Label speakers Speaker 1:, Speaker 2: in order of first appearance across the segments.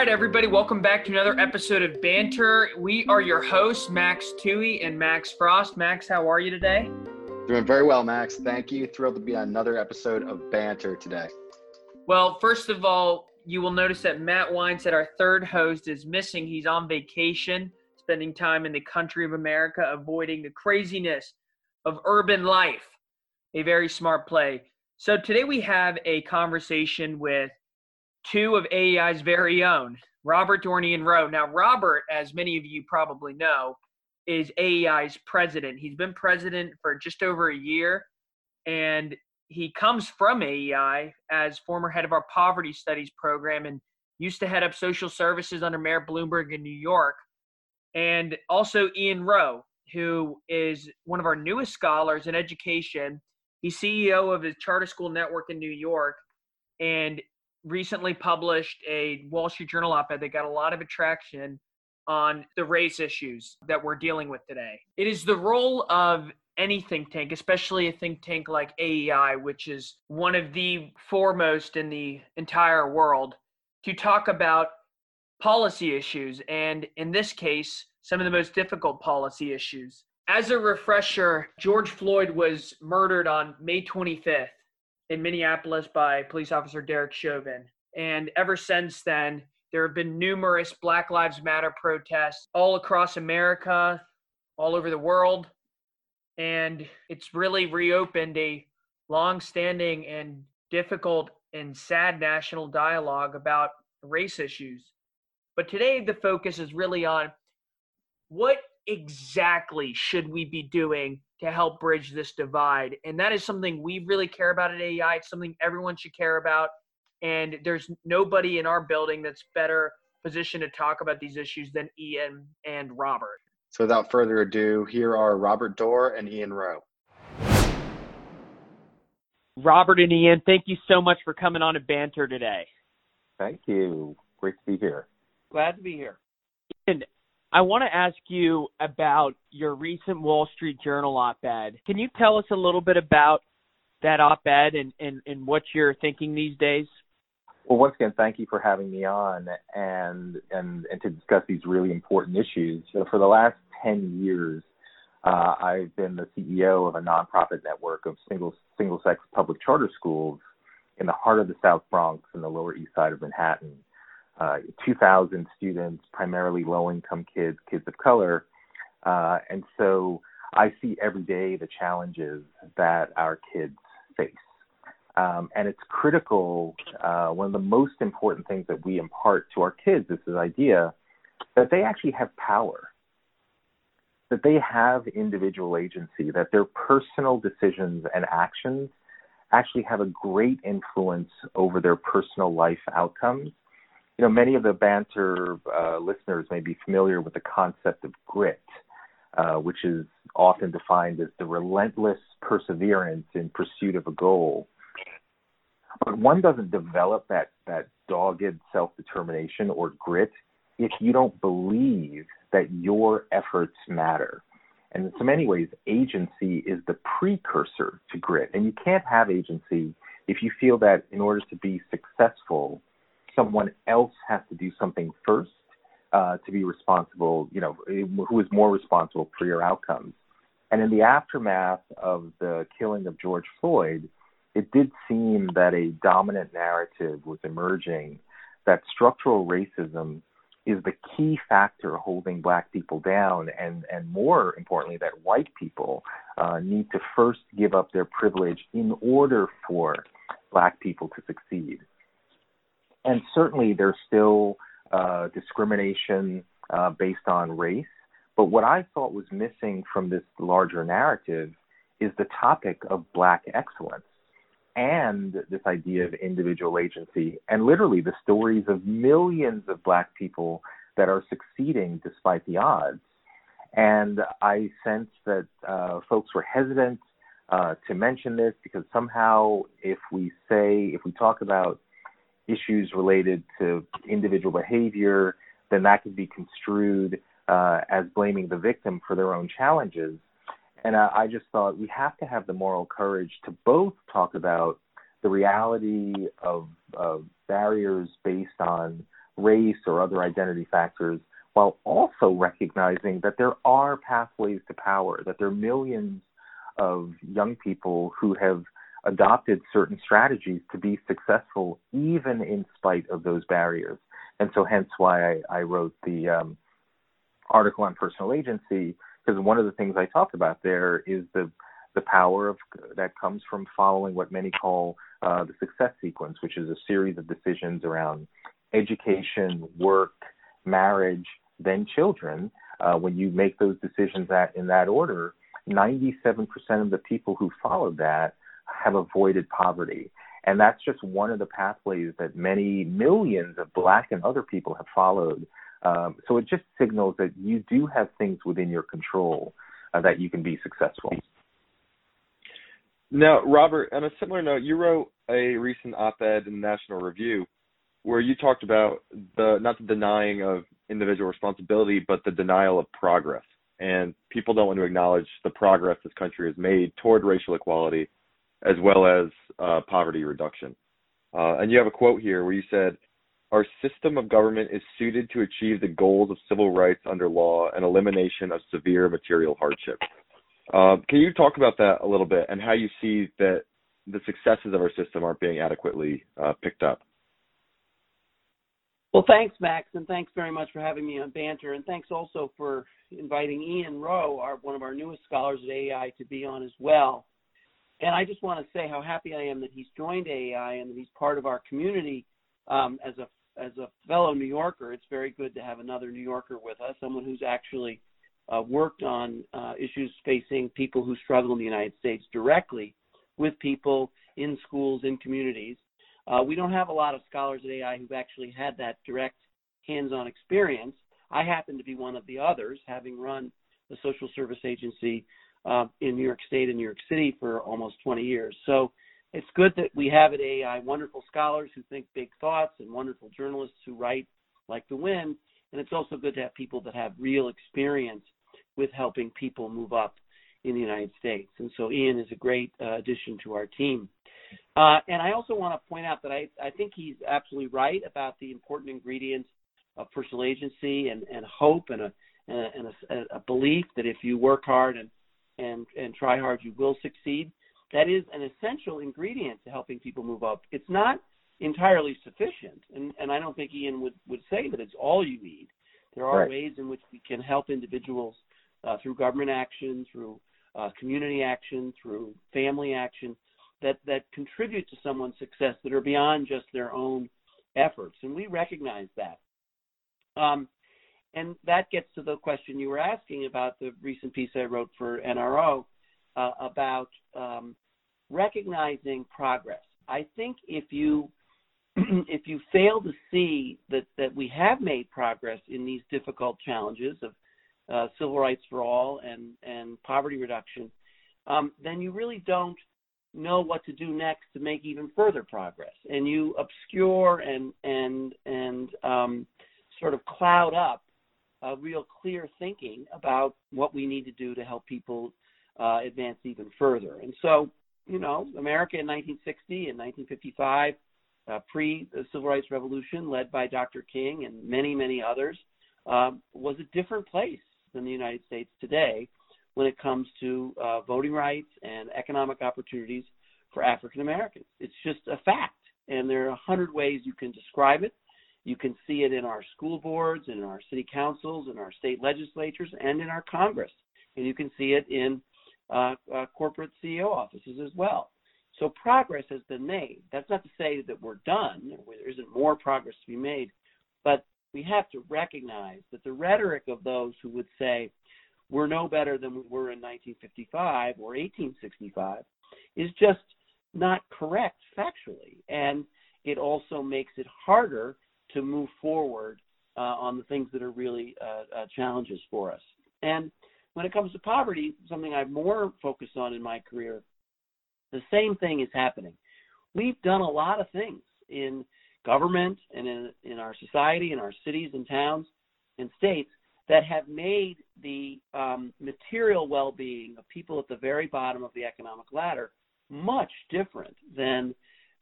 Speaker 1: right, everybody, welcome back to another episode of Banter. We are your hosts, Max Tui and Max Frost. Max, how are you today?
Speaker 2: Doing very well, Max. Thank you. Thrilled to be on another episode of Banter today.
Speaker 1: Well, first of all, you will notice that Matt Wine said our third host, is missing. He's on vacation, spending time in the country of America, avoiding the craziness of urban life. A very smart play. So today we have a conversation with two of AEI's very own, Robert Doar and Rowe. Now, Robert, as many of you probably know, is AEI's president. He's been president for just over a year, and he comes from AEI as former head of our poverty studies program and used to head up social services under Mayor Bloomberg in New York. And also Ian Rowe, who is one of our newest scholars in education. He's CEO of the Charter School Network in New York and recently published a Wall Street Journal op ed that got a lot of attraction on the race issues that we're dealing with today. It is the role of any think tank, especially a think tank like AEI, which is one of the foremost in the entire world, to talk about policy issues, and in this case, some of the most difficult policy issues. As a refresher, George Floyd was murdered on May 25th in Minneapolis by police officer Derek Chauvin. And ever since then, there have been numerous Black Lives Matter protests all across America, all over the world. And it's really reopened a long standing and difficult and sad national dialogue about race issues. But today, the focus is really on what exactly should we be doing to help bridge this divide? And that is something we really care about at AEI. It's something everyone should care about. And there's nobody in our building that's better positioned to talk about these issues than Ian and Robert.
Speaker 2: So without further ado, here are Robert Doar and Ian Rowe.
Speaker 1: Robert and Ian, thank you so much for coming on to banter today.
Speaker 3: Thank you. Great to be here.
Speaker 1: Glad to be here. Ian, I want to ask you about your recent Wall Street Journal op ed. Can you tell us a little bit about that op ed and, and, and what you're thinking these days?
Speaker 3: Well, once again, thank you for having me on and and, and to discuss these really important issues. So for the last 10 years, uh, I've been the CEO of a nonprofit network of single single sex public charter schools in the heart of the South Bronx and the Lower East Side of Manhattan uh, 2,000 students, primarily low income kids, kids of color. Uh, and so I see every day the challenges that our kids face. Um, and it's critical. Uh, one of the most important things that we impart to our kids is this idea that they actually have power, that they have individual agency, that their personal decisions and actions actually have a great influence over their personal life outcomes you know, many of the banter uh, listeners may be familiar with the concept of grit, uh, which is often defined as the relentless perseverance in pursuit of a goal. But one doesn't develop that that dogged self-determination or grit if you don't believe that your efforts matter. And in so many ways, agency is the precursor to grit. And you can't have agency if you feel that in order to be successful, someone else has to do something first uh, to be responsible, you know, who is more responsible for your outcomes. And in the aftermath of the killing of George Floyd, it did seem that a dominant narrative was emerging that structural racism is the key factor holding black people down, and, and more importantly, that white people uh, need to first give up their privilege in order for black people to succeed and certainly there's still uh, discrimination uh, based on race. But what I thought was missing from this larger narrative is the topic of black excellence and this idea of individual agency and literally the stories of millions of black people that are succeeding despite the odds. And I sense that uh, folks were hesitant uh, to mention this because somehow, if we say, if we talk about issues related to individual behavior, then that could be construed uh, as blaming the victim for their own challenges. And uh, I just thought we have to have the moral courage to both talk about the reality of, of barriers based on race or other identity factors, while also recognizing that there are pathways to power, that there are millions of young people who have adopted certain strategies to be successful even in spite of those barriers. And so hence why I, I wrote the um, article on personal agency, because one of the things I talked about there is the the power of that comes from following what many call uh, the success sequence, which is a series of decisions around education, work, marriage, then children. Uh, when you make those decisions that in that order, 97% of the people who followed that have avoided poverty. And that's just one of the pathways that many millions of black and other people have followed. Um, so it just signals that you do have things within your control uh, that you can be successful.
Speaker 4: Now, Robert, on a similar note, you wrote a recent op-ed in the National Review where you talked about the not the denying of individual responsibility, but the denial of progress. And people don't want to acknowledge the progress this country has made toward racial equality, as well as uh, poverty reduction. Uh, and you have a quote here where you said, "Our system of government is suited to achieve the goals of civil rights under law and elimination of severe material hardship." Uh, can you talk about that a little bit and how you see that the successes of our system aren't being adequately uh, picked up?
Speaker 5: Well, thanks, Max, and thanks very much for having me on Banter, and thanks also for inviting Ian Rowe, our, one of our newest scholars at AEI, to be on as well. And I just want to say how happy I am that he's joined AEI and that he's part of our community um, as a as a fellow New Yorker. It's very good to have another New Yorker with us, someone who's actually uh, worked on uh, issues facing people who struggle in the United States directly with people in schools, in communities. Uh, we don't have a lot of scholars at AEI who've actually had that direct hands-on experience. I happen to be one of the others, having run the social service agency uh, in New York State and New York City for almost 20 years. So it's good that we have at AEI wonderful scholars who think big thoughts and wonderful journalists who write like the wind. And it's also good to have people that have real experience with helping people move up in the United States. And so Ian is a great uh, addition to our team. Uh, and I also want to point out that I, I think he's absolutely right about the important ingredients of personal agency and, and hope and, a, and, a, a belief that if you work hard and, and, and try hard, you will succeed. That is an essential ingredient to helping people move up. It's not entirely sufficient, and, and I don't think Ian would, would say that it's all you need. There are right. ways in which we can help individuals uh, through government action, through uh, community action, through family action that that contribute to someone's success that are beyond just their own efforts, and we recognize that. Um, and that gets to the question you were asking about the recent piece I wrote for NRO uh, about um, recognizing progress. I think if you if you fail to see that that we have made progress in these difficult challenges of uh, civil rights for all and and poverty reduction, um, then you really don't know what to do next to make even further progress, and you obscure and and and um, sort of cloud up a real clear thinking about what we need to do to help people uh, advance even further. And so, you know, America in 1960 and 1955, uh, pre the Civil Rights Revolution, led by Dr. King and many many others, uh, was a different place than the United States today when it comes to uh, voting rights and economic opportunities for African Americans. It's just a fact, and there are a hundred ways you can describe it. You can see it in our school boards, in our city councils, in our state legislatures, and in our Congress, and you can see it in uh, uh, corporate CEO offices as well. So progress has been made. That's not to say that we're done. There isn't more progress to be made, but we have to recognize that the rhetoric of those who would say we're no better than we were in 1955 or 1865 is just not correct factually. And it also makes it harder to move forward uh, on the things that are really uh, uh, challenges for us. And when it comes to poverty, something I've more focused on in my career, the same thing is happening. We've done a lot of things in government and in, in our society, in our cities and towns and states that have made the um, material well being of people at the very bottom of the economic ladder much different than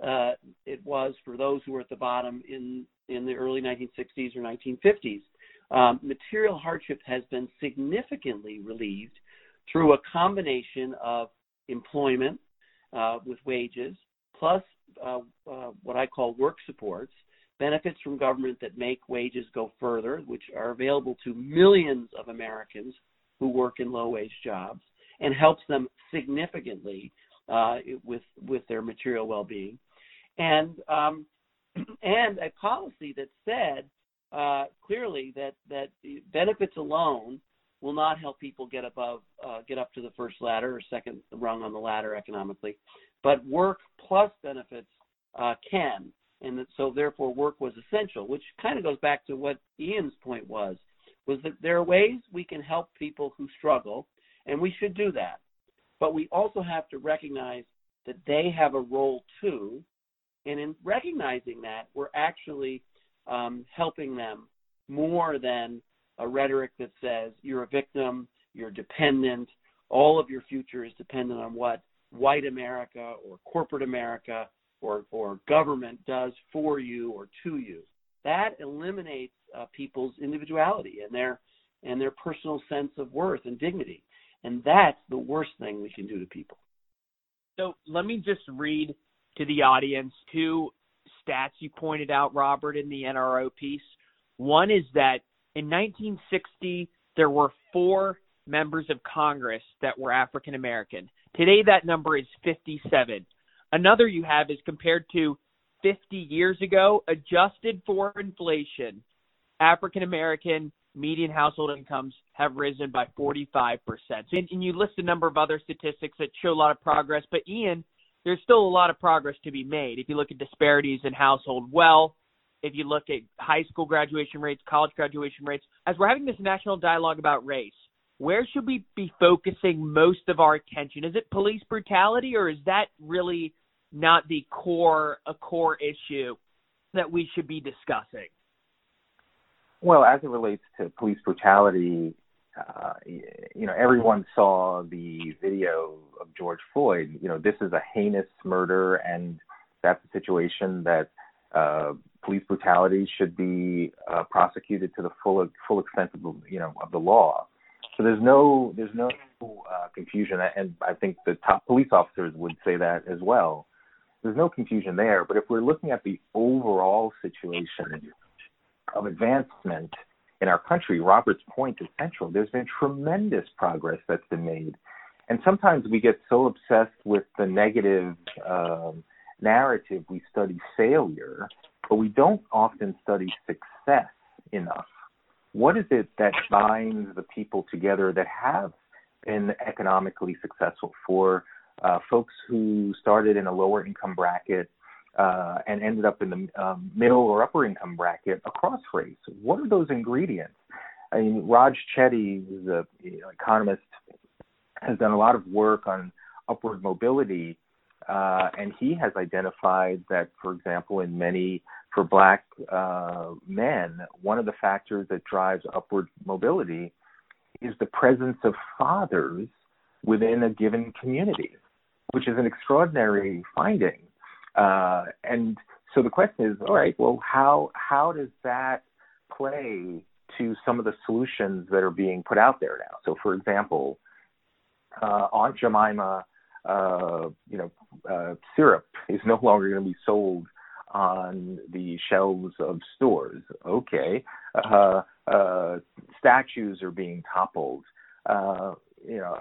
Speaker 5: uh, it was for those who were at the bottom in in the early 1960s or 1950s. Um, material hardship has been significantly relieved through a combination of employment uh, with wages, plus uh, uh, what I call work supports, benefits from government that make wages go further, which are available to millions of Americans who work in low wage jobs, and helps them significantly uh, with with their material well being, and um, and a policy that said uh, clearly that that benefits alone will not help people get above uh, get up to the first ladder or second rung on the ladder economically, but work plus benefits uh, can, and that, so therefore work was essential, which kind of goes back to what Ian's point was, was that there are ways we can help people who struggle, and we should do that, but we also have to recognize that they have a role too, and in recognizing that, we're actually um, helping them more than a rhetoric that says you're a victim, you're dependent, all of your future is dependent on what white America or corporate America or, or government does for you or to you. That eliminates uh, people's individuality and their and their personal sense of worth and dignity. And that's the worst thing we can do to people.
Speaker 6: So let me just read to the audience two stats you pointed out, Robert, in the NRO piece. One is that in 1960, there were four members of Congress that were African American. Today, that number is 57. Another you have is compared to 50 years ago, adjusted for inflation, African American median household incomes have risen by 45%. And, and, you list a number of other statistics that show a lot of progress, but Ian, there's still a lot of progress to be made. If you look at disparities in household wealth, if you look at high school graduation rates, college graduation rates, as we're having this national dialogue about race, where should we be focusing most of our attention? Is it police brutality or is that really not the core a core issue that we should be discussing?
Speaker 3: Well, as it relates to police brutality, uh, you know, everyone saw the video of George Floyd. You know, this is a heinous murder, and that's a situation that uh, police brutality should be uh, prosecuted to the full full extent of the you know of the law. So there's no there's no uh, confusion, and I think the top police officers would say that as well. There's no confusion there. But if we're looking at the overall situation of advancement in our country, Robert's point is central. There's been tremendous progress that's been made, and sometimes we get so obsessed with the negative um, narrative we study failure but we don't often study success enough. What is it that binds the people together that have been economically successful for uh, folks who started in a lower income bracket uh, and ended up in the um, middle or upper income bracket across race? What are those ingredients? I mean, Raj Chetty, who's an you know, economist, has done a lot of work on upward mobility, uh, and he has identified that, for example, in many for black uh, men, one of the factors that drives upward mobility is the presence of fathers within a given community, which is an extraordinary finding. Uh, and so the question is, all right, well, how how does that play to some of the solutions that are being put out there now? So, for example, uh, Aunt Jemima, uh, you know, uh, syrup is no longer going to be sold on the shelves of stores. Okay, uh, uh, statues are being toppled. Uh, you know,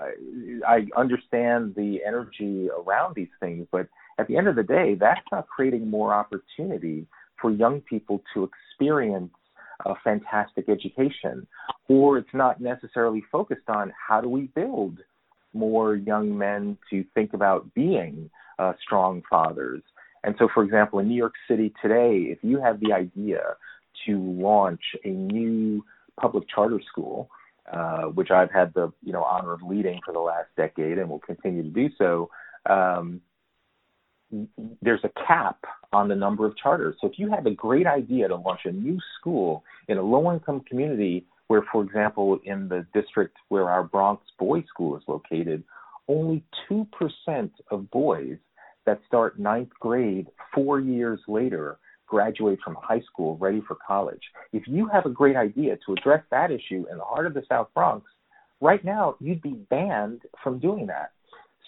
Speaker 3: I, I understand the energy around these things, but at the end of the day, that's not creating more opportunity for young people to experience a fantastic education, or it's not necessarily focused on how do we build more young men to think about being uh, strong fathers. And so, for example, in New York City today, if you have the idea to launch a new public charter school, uh, which I've had the you know honor of leading for the last decade and will continue to do so, um, there's a cap on the number of charters. So if you have a great idea to launch a new school in a low-income community, where, for example, in the district where our Bronx Boys School is located, only two percent of boys that start ninth grade four years later graduate from high school ready for college. If you have a great idea to address that issue in the heart of the South Bronx, right now you'd be banned from doing that.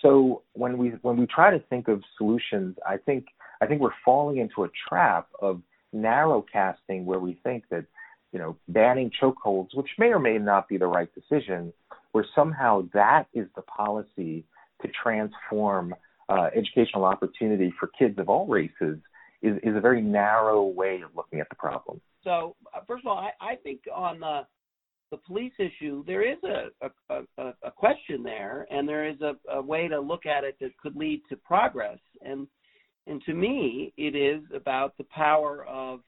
Speaker 3: So when we when we try to think of solutions, I think I think we're falling into a trap of narrow casting where we think that you know banning chokeholds, which may or may not be the right decision, where somehow that is the policy to transform uh, educational opportunity for kids of all races is, is a very narrow way of looking at the problem.
Speaker 5: So, uh, first of all, I, I think on the the police issue, there is a, a, a, a question there, and there is a, a way to look at it that could lead to progress. And and to me, it is about the power of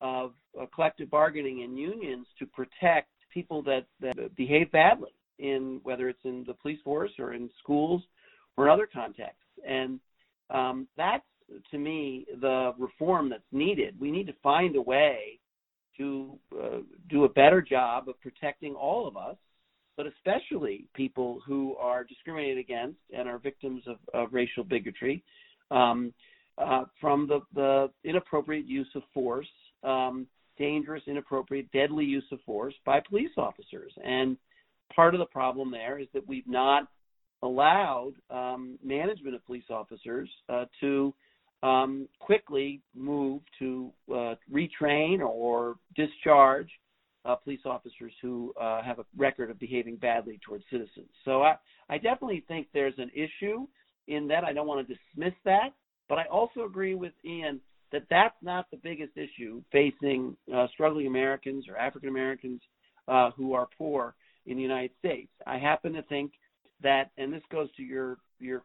Speaker 5: of uh, collective bargaining and unions to protect people that, that behave badly in whether it's in the police force or in schools or in other contexts. And um, that's to me the reform that's needed. We need to find a way to uh, do a better job of protecting all of us, but especially people who are discriminated against and are victims of, of racial bigotry um, uh, from the, the, inappropriate use of force, um, dangerous, inappropriate, deadly use of force by police officers. And part of the problem there is that we've not allowed um, management of police officers uh, to um, quickly move to uh, retrain or discharge uh, police officers who uh, have a record of behaving badly towards citizens. So I, I definitely think there's an issue in that. I don't want to dismiss that, but I also agree with Ian that that's not the biggest issue facing uh, struggling Americans or African Americans uh, who are poor in the United States. I happen to think that, and this goes to your your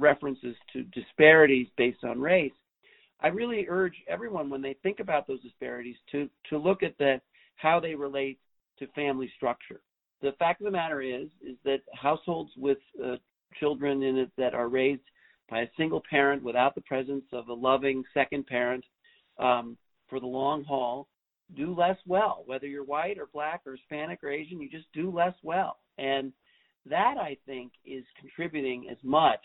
Speaker 5: references to disparities based on race, I really urge everyone when they think about those disparities to to look at the how they relate to family structure. The fact of the matter is is that households with uh, children in it that are raised by a single parent without the presence of a loving second parent um, for the long haul do less well. Whether you're white or black or Hispanic or Asian, you just do less well. And that I think is contributing as much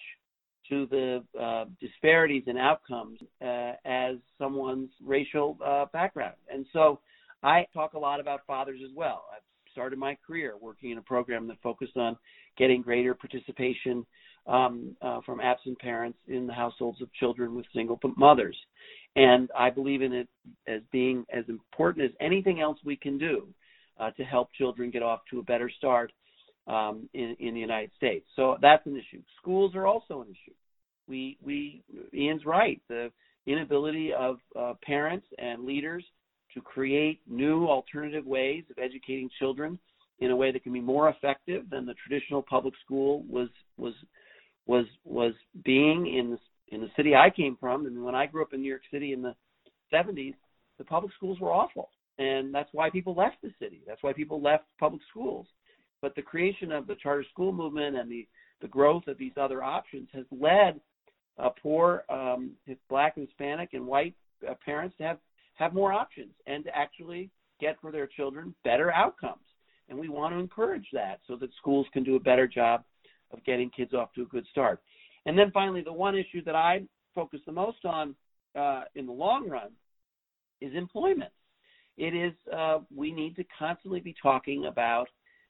Speaker 5: to the uh, disparities in outcomes uh, as someone's racial uh, background. And so I talk a lot about fathers as well. I've started my career working in a program that focused on getting greater participation um, uh, from absent parents in the households of children with single mothers. And I believe in it as being as important as anything else we can do uh, to help children get off to a better start um, in, in the United States. So that's an issue. Schools are also an issue. We, we, Ian's right. The inability of uh, parents and leaders to create new alternative ways of educating children in a way that can be more effective than the traditional public school was was was was being in the, in the city I came from. And when I grew up in New York City in the 70s, the public schools were awful, and that's why people left the city. That's why people left public schools. But the creation of the charter school movement and the, the growth of these other options has led uh, poor um, black, Hispanic, and white uh, parents to have have more options and to actually get for their children better outcomes. And we want to encourage that so that schools can do a better job of getting kids off to a good start. And then finally, the one issue that I focus the most on uh, in the long run is employment. It is uh, we need to constantly be talking about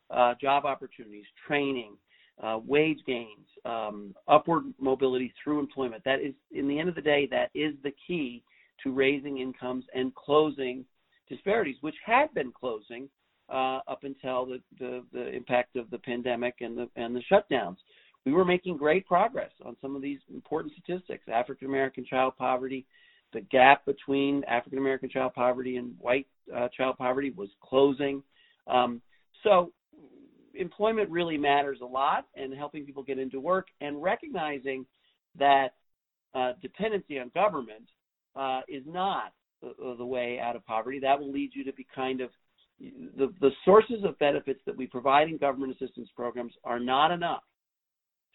Speaker 5: uh, job opportunities, training, uh, wage gains, um, upward mobility through employment. That is, in the end of the day, that is the key to raising incomes and closing disparities, which had been closing uh, up until the, the, the impact of the pandemic and the and the shutdowns. We were making great progress on some of these important statistics. African American child poverty, the gap between African American child poverty and white uh, child poverty was closing. Um, so employment really matters a lot and helping people get into work and recognizing that uh, dependency on government uh, is not the, the, way out of poverty. That will lead you to be kind of the, the sources of benefits that we provide in government assistance programs are not enough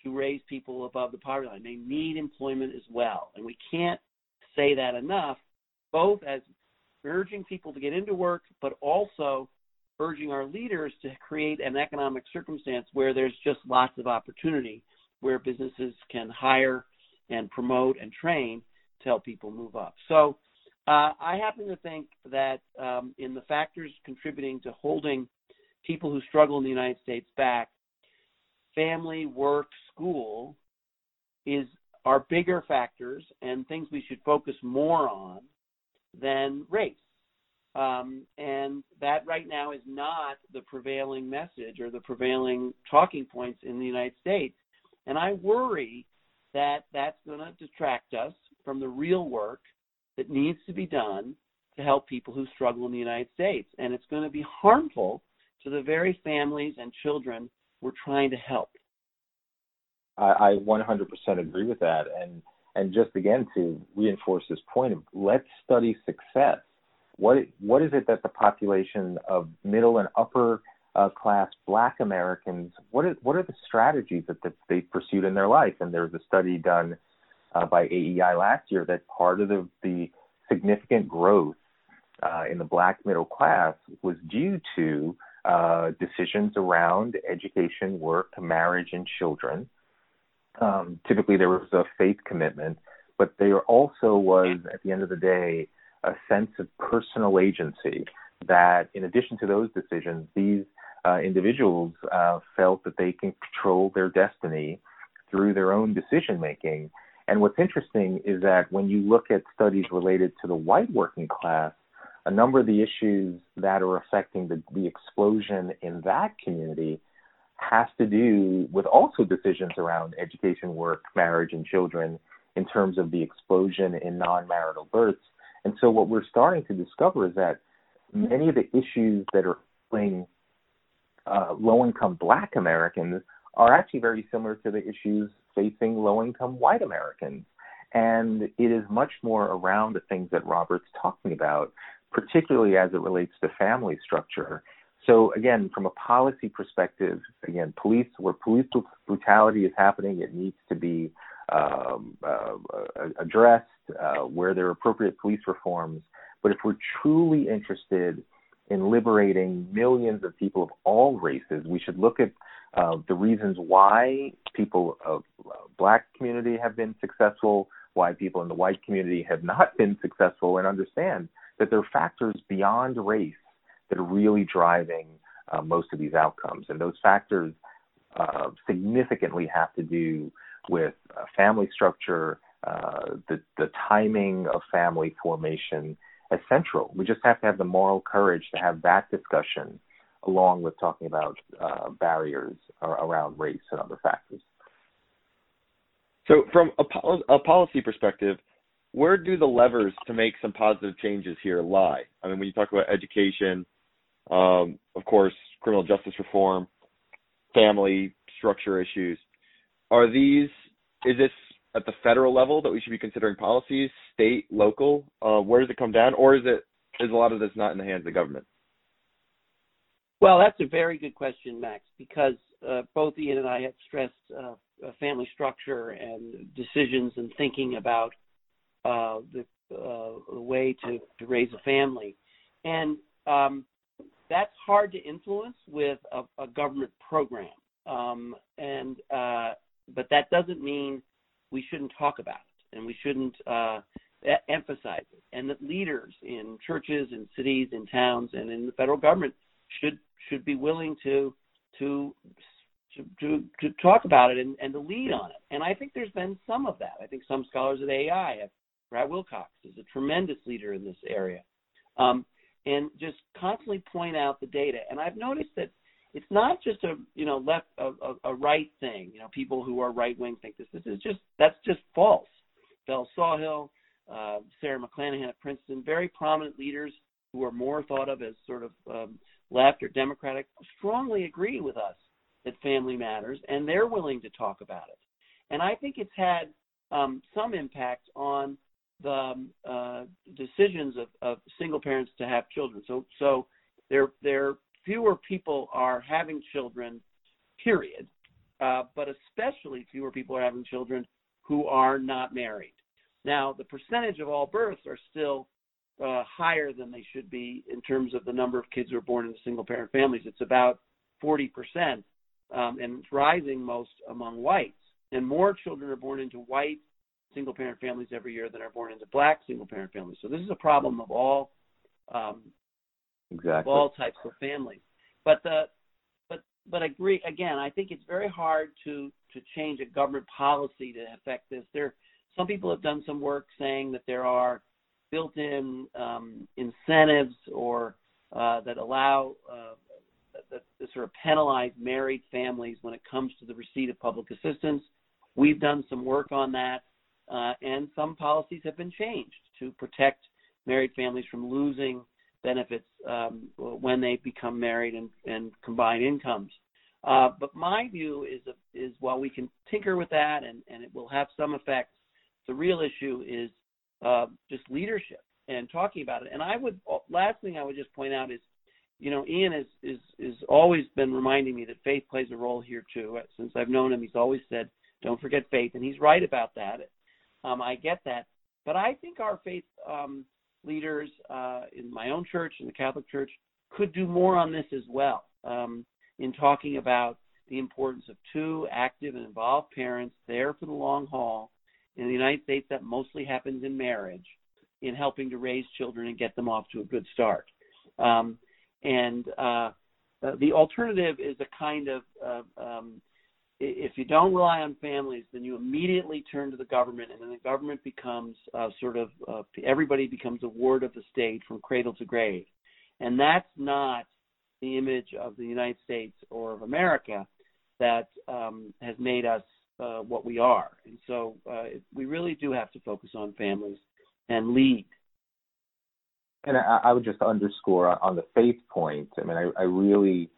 Speaker 5: to raise people above the poverty line. They need employment as well. And we can't say that enough, both as urging people to get into work, but also urging our leaders to create an economic circumstance where there's just lots of opportunity, where businesses can hire and promote and train to help people move up. So Uh, I happen to think that um, in the factors contributing to holding people who struggle in the United States back, family, work, school is are bigger factors and things we should focus more on than race. Um, and that right now is not the prevailing message or the prevailing talking points in the United States. And I worry that that's going to distract us from the real work that needs to be done to help people who struggle in the United States. And it's going to be harmful to the very families and children we're trying to help.
Speaker 3: I, I 100% agree with that. And and just again to reinforce this point let's study success. What what is it that the population of middle and upper uh, class Black Americans what is what are the strategies that, that they pursued in their life? And there was a study done uh, by AEI last year that part of the, the significant growth uh, in the Black middle class was due to uh, decisions around education, work, marriage, and children um, typically there was a faith commitment, but there also was, at the end of the day, a sense of personal agency that, in addition to those decisions, these uh, individuals uh, felt that they can control their destiny through their own decision making. And what's interesting is that when you look at studies related to the white working class, a number of the issues that are affecting the, the explosion in that community has to do with also decisions around education, work, marriage, and children in terms of the explosion in non marital births. And so, what we're starting to discover is that many of the issues that are affecting uh, low income black Americans are actually very similar to the issues facing low income white Americans. And it is much more around the things that Robert's talking about, particularly as it relates to family structure so again, from a policy perspective, again, police where police brutality is happening, it needs to be um, uh, addressed uh, where there are appropriate police reforms. But if we're truly interested in liberating millions of people of all races, we should look at uh, the reasons why people of uh, black community have been successful, why people in the white community have not been successful, and understand that there are factors beyond race that are really driving uh, most of these outcomes. And those factors uh, significantly have to do with uh, family structure, uh, the, the timing of family formation as central. We just have to have the moral courage to have that discussion along with talking about uh, barriers around race and other factors.
Speaker 4: So, from a, pol- a policy perspective, where do the levers to make some positive changes here lie? I mean, when you talk about education, um, of course, criminal justice reform, family structure issues. Are these, is this at the federal level that we should be considering policies, state, local? Uh, where does it come down? Or is it, is a lot of this not in the hands of government?
Speaker 5: Well, that's a very good question, Max, because uh, both Ian and I have stressed uh, family structure and decisions and thinking about uh, the, uh, the way to, to raise a family. And um, that's hard to influence with a, a government program. Um, and uh, but that doesn't mean we shouldn't talk about it and we shouldn't uh, emphasize it. And that leaders in churches, in cities, in towns, and in the federal government should should be willing to to to, to, to talk about it and, and to lead on it. And I think there's been some of that. I think some scholars at AEI have. Brad Wilcox is a tremendous leader in this area. Um, and just constantly point out the data. And I've noticed that it's not just a you know left a, a, a right thing. You know, people who are right wing think this. This is just that's just false. Belle Sawhill, uh, Sara McLanahan at Princeton, very prominent leaders who are more thought of as sort of um, left or democratic, strongly agree with us that family matters, and they're willing to talk about it. And I think it's had um, some impact on the um, uh, decisions of, of single parents to have children. So so there there fewer people are having children, period. Uh, but especially fewer people are having children who are not married. Now the percentage of all births are still uh, higher than they should be in terms of the number of kids who are born into single parent families. It's about 40 percent, um, and it's rising most among whites. And more children are born into white single parent families every year than are born into black single parent families. So this is a problem of all um,
Speaker 3: exactly
Speaker 5: all types of families. But the but but agree again. I think it's very hard to to change a government policy to affect this. There, some people have done some work saying that there are built-in um, incentives or uh, that allow uh, that, that sort of penalize married families when it comes to the receipt of public assistance. We've done some work on that, uh, and some policies have been changed to protect married families from losing benefits um, when they become married and, and combine incomes. Uh, but my view is is while we can tinker with that and, and it will have some effects, the real issue is uh, just leadership and talking about it. And I would last thing I would just point out is, you know, Ian is is is always been reminding me that faith plays a role here too. Since I've known him, he's always said, "Don't forget faith," and he's right about that. Um, I get that, but I think our faith um, leaders uh, in my own church, in the Catholic Church, could do more on this as well um, in talking about the importance of two active and involved parents there for the long haul. In the United States, that mostly happens in marriage, in helping to raise children and get them off to a good start. Um, and uh, the alternative is a kind of uh, um, if you don't rely on families, then you immediately turn to the government, and then the government becomes uh, sort of uh, everybody becomes a ward of the state from cradle to grave, and that's not the image of the United States or of America that um, has made us uh, what we are. And so uh, we really do have to focus on families and lead.
Speaker 3: And I, I would just underscore on the faith point. I mean, I, I really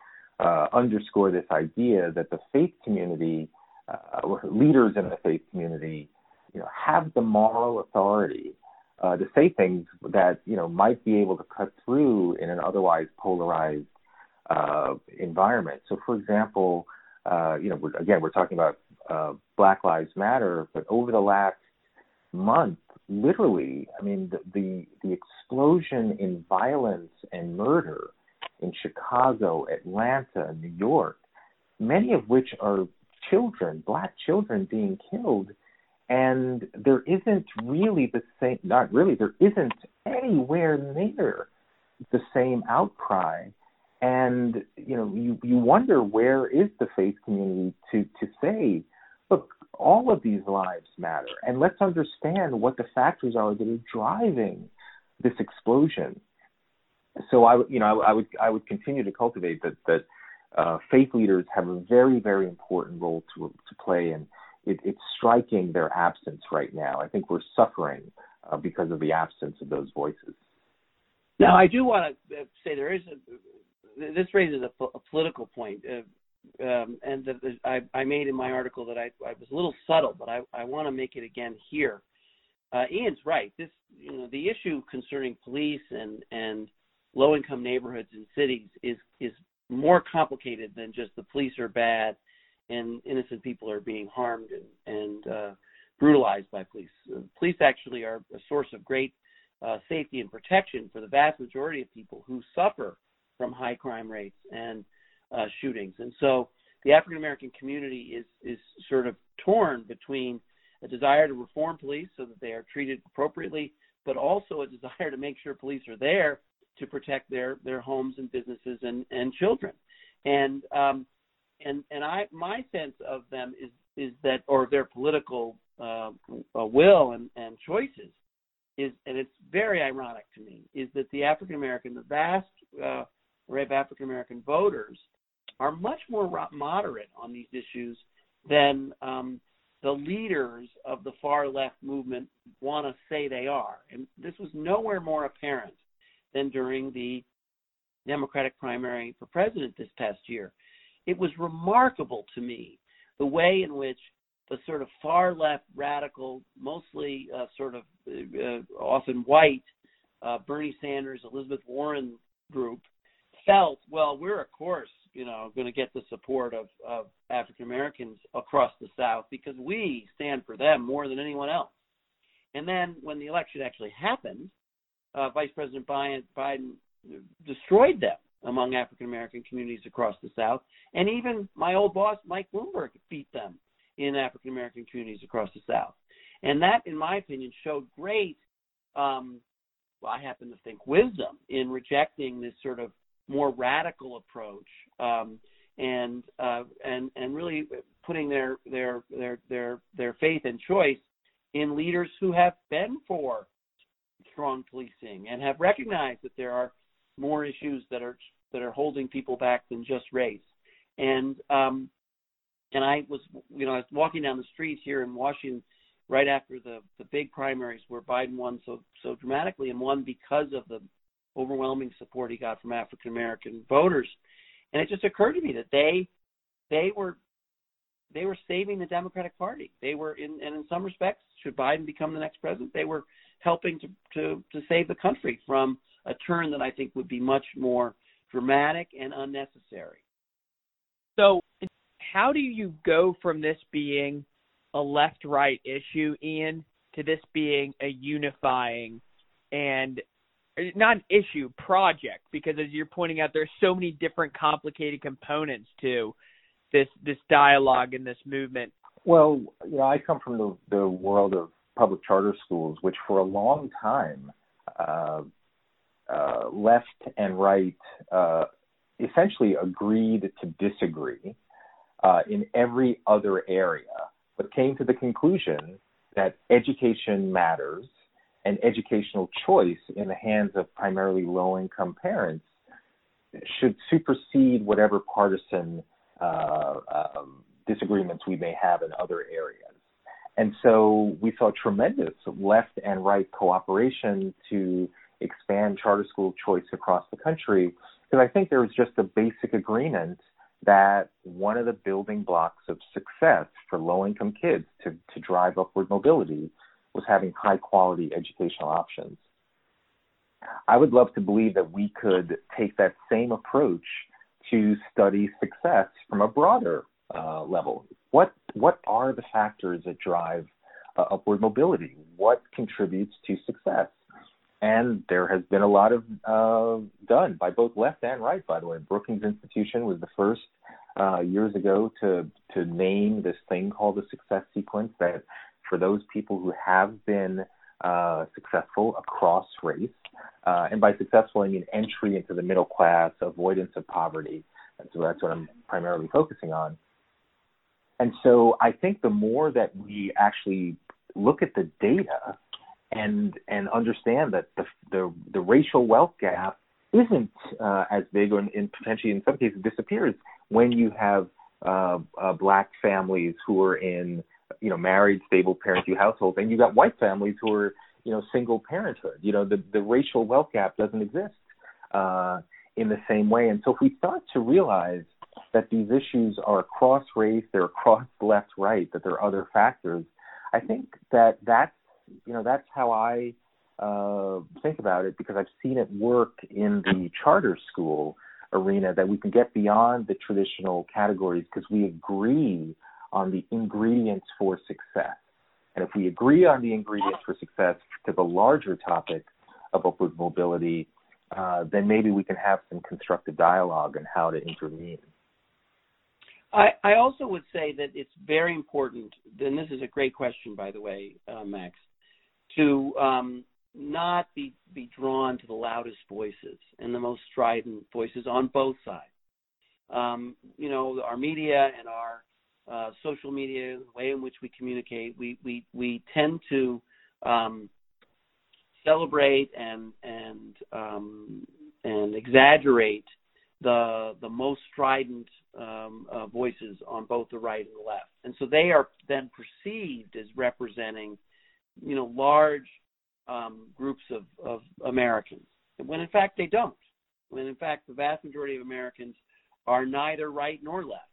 Speaker 3: uh, underscore this idea that the faith community, uh, leaders in the faith community, you know, have the moral authority uh, to say things that you know might be able to cut through in an otherwise polarized uh, environment. So, for example, uh, you know, we're, again, we're talking about uh, Black Lives Matter, but over the last month, literally, I mean, the, the, the explosion in violence and murder in Chicago, Atlanta, New York, many of which are children, black children being killed. And there isn't really the same, not really, there isn't anywhere near the same outcry. And, you know, you, you wonder where is the faith community to, to say, look, all of these lives matter. And let's understand what the factors are that are driving this explosion so I, you know, I, I would I would continue to cultivate that that uh, faith leaders have a very very important role to to play, and it, it's striking their absence right now. I think we're suffering uh, because of the absence of those voices.
Speaker 5: Now, I do want to uh, say there is a, this raises a, a political point, uh, um, and that I, I made in my article that I, I was a little subtle, but I, I want to make it again here. Uh, Ian's right. This, you know, the issue concerning police and and low income neighborhoods and cities is is more complicated than just the police are bad and innocent people are being harmed and, and uh, brutalized by police. Uh, police actually are a source of great uh, safety and protection for the vast majority of people who suffer from high crime rates and uh, shootings. And so the African American community is is sort of torn between a desire to reform police so that they are treated appropriately, but also a desire to make sure police are there to protect their their homes and businesses and and children and um and and i my sense of them is is that or their political uh, uh, will and and choices is and it's very ironic to me is that the african american the vast uh, array of african american voters are much more moderate on these issues than um, the leaders of the far left movement want to say they are. And this was nowhere more apparent than during the Democratic primary for president this past year. It was remarkable to me the way in which the sort of far left radical, mostly uh, sort of uh, often white uh, Bernie Sanders, Elizabeth Warren group felt, well, we're of course, you know, going to get the support of, of African Americans across the South because we stand for them more than anyone else. And then when the election actually happened, uh, Vice President Biden, destroyed them among African American communities across the South, and even my old boss Mike Bloomberg beat them in African American communities across the South. And that, in my opinion, showed great, um, well, I happen to think, wisdom in rejecting this sort of more radical approach um, and uh, and and really putting their their their their their faith and choice in leaders who have been for strong policing and have recognized that there are more issues that are that are holding people back than just race. And um, and I was you know I was walking down the street here in Washington right after the the big primaries where Biden won so so dramatically and won because of the overwhelming support he got from African American voters. And it just occurred to me that they they were they were saving the Democratic Party. They were in and in some respects, should Biden become the next president, they were helping to to to save the country from a turn that I think would be much more dramatic and unnecessary.
Speaker 1: So, how do you go from this being a left right issue, Ian, to this being a unifying and not an issue project because as you're pointing out there's so many different complicated components to this this dialogue and this movement?
Speaker 3: Well you know i come from the the world of public charter schools which for a long time uh, uh, left and right uh, essentially agreed to disagree uh, in every other area but came to the conclusion that education matters and educational choice in the hands of primarily low income parents should supersede whatever partisan uh, um, disagreements we may have in other areas. And so we saw tremendous left and right cooperation to expand charter school choice across the country because I think there was just a basic agreement that one of the building blocks of success for low income kids to, to drive upward mobility was having high quality educational options. I would love to believe that we could take that same approach to study success from a broader uh, level. What what are the factors that drive uh, upward mobility? What contributes to success? And there has been a lot of uh, done by both left and right. By the way, Brookings Institution was the first uh, years ago to to name this thing called the success sequence that for those people who have been uh, successful across race. Uh, and by successful, I mean entry into the middle class, avoidance of poverty. That's, that's what I'm primarily focusing on. And so I think the more that we actually look at the data and and understand that the the, the racial wealth gap isn't uh, as big, or in, potentially in some cases disappears when you have uh, uh, black families who are in you know married stable parent you households and you got white families who are you know single parenthood. You know the the racial wealth gap doesn't exist uh in the same way. And so if we start to realize that these issues are across race they're across left right that there are other factors i think that that's you know that's how i uh think about it because i've seen it work in the charter school arena that we can get beyond the traditional categories because we agree on the ingredients for success. And if we agree on the ingredients for success to the larger topic of upward mobility, uh, then maybe we can have some constructive dialogue on how to intervene.
Speaker 5: I, I, also would say that it's very important, and this is a great question, by the way, uh, Max, to um, not be, be drawn to the loudest voices and the most strident voices on both sides. Um, you know, our media and our uh, social media, the way in which we communicate, we we we tend to um, celebrate and and um, and exaggerate the the most strident um, uh, voices on both the right and the left, and so they are then perceived as representing, you know, large um, groups of, of Americans, when in fact they don't. When in fact the vast majority of Americans are neither right nor left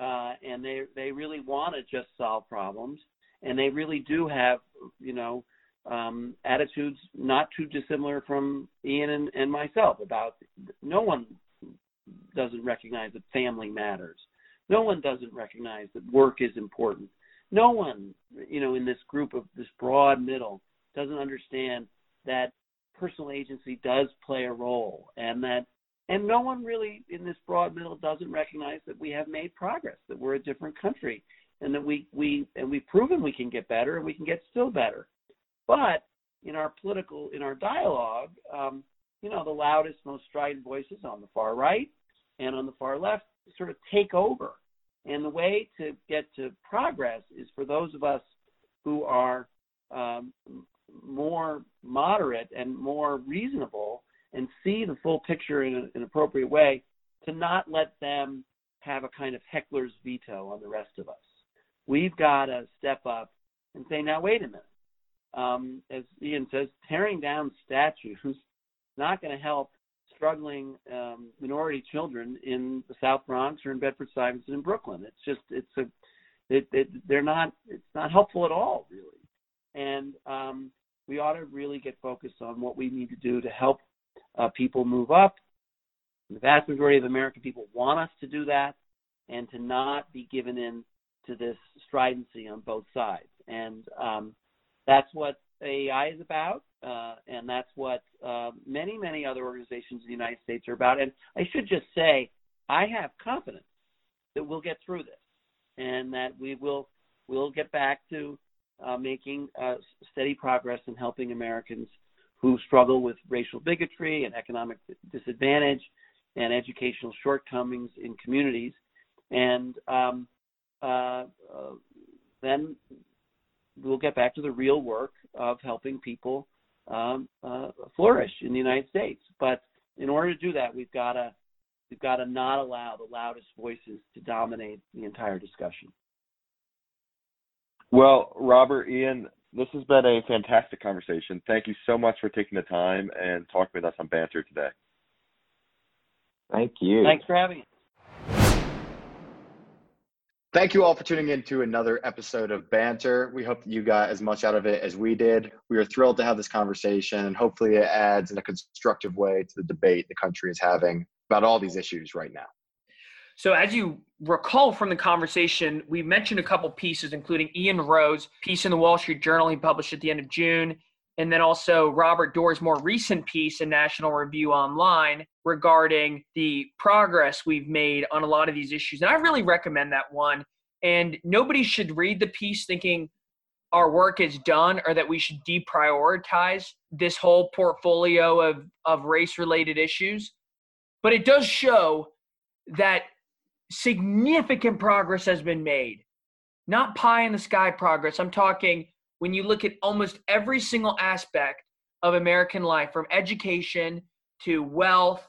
Speaker 5: uh, and they they really want to just solve problems, and they really do have you know um, attitudes not too dissimilar from Ian and, and myself about no one doesn't recognize that family matters. No one doesn't recognize that work is important. No one, you know, in this group of this broad middle doesn't understand that personal agency does play a role and that and no one really in this broad middle doesn't recognize that we have made progress, that we're a different country, and that we we and we've proven we can get better and we can get still better. But in our political in our dialogue, um, you know, the loudest, most strident voices on the far right and on the far left sort of take over. And the way to get to progress is for those of us who are um, more moderate and more reasonable and see the full picture in a, an appropriate way to not let them have a kind of heckler's veto on the rest of us. We've got to step up and say, now, wait a minute. Um, as Ian says, tearing down statues is not going to help struggling um, minority children in the South Bronx or in Bedford Stuyvesant in Brooklyn. It's just it's a it, it, they're not it's not helpful at all really, and um, we ought to really get focused on what we need to do to help uh, people move up. The vast majority of American people want us to do that, and to not be given in to this stridency on both sides. And um, that's what AEI is about, uh, and that's what uh, many, many other organizations in the United States are about. And I should just say, I have confidence that we'll get through this, and that we will will get back to uh, making uh, steady progress in helping Americans who struggle with racial bigotry and economic disadvantage and educational shortcomings in communities. And um, uh, then we'll get back to the real work of helping people um, uh, flourish in the United States. But in order to do that, we've got to we've got to not allow the loudest voices to dominate the entire discussion.
Speaker 4: Well, Robert, Ian, this has been a fantastic conversation. Thank you so much for taking the time and talking with us on Banter today.
Speaker 3: Thank you.
Speaker 5: Thanks for having us.
Speaker 2: Thank you all for tuning in to another episode of Banter. We hope that you got as much out of it as we did. We are thrilled to have this conversation, and hopefully, it adds in a constructive way to the debate the country is having about all these issues right now.
Speaker 1: So, as you recall from the conversation, we mentioned a couple pieces, including Ian Rowe's piece in the Wall Street Journal he published at the end of June, and then also Robert Doar's more recent piece in National Review Online regarding the progress we've made on a lot of these issues. And I really recommend that one. And nobody should read the piece thinking our work is done or that we should deprioritize this whole portfolio of, of race related issues. But it does show that significant progress has been made. Not pie in the sky progress. I'm talking when you look at almost every single aspect of American life, from education to wealth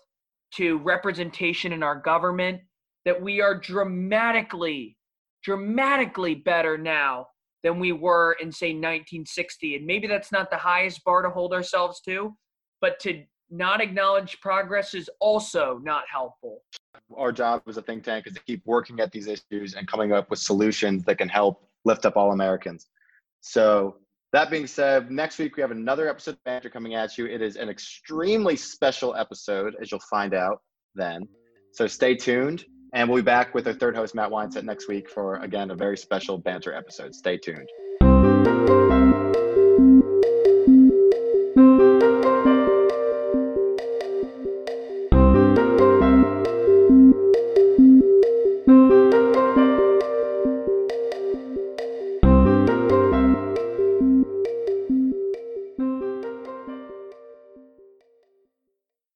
Speaker 1: to representation in our government, that we are dramatically, dramatically better now than we were in, say, 1960. And maybe that's not the highest bar to hold ourselves to, but to not acknowledge progress is also not helpful
Speaker 2: our job as a think tank is to keep working at these issues and coming up with solutions that can help lift up all Americans. So, that being said, next week we have another episode of Banter coming at you. It is an extremely special episode, as you'll find out then. So, stay tuned. And we'll be back with our third host, Matt Weinset, next week for, again, a very special Banter episode. Stay tuned.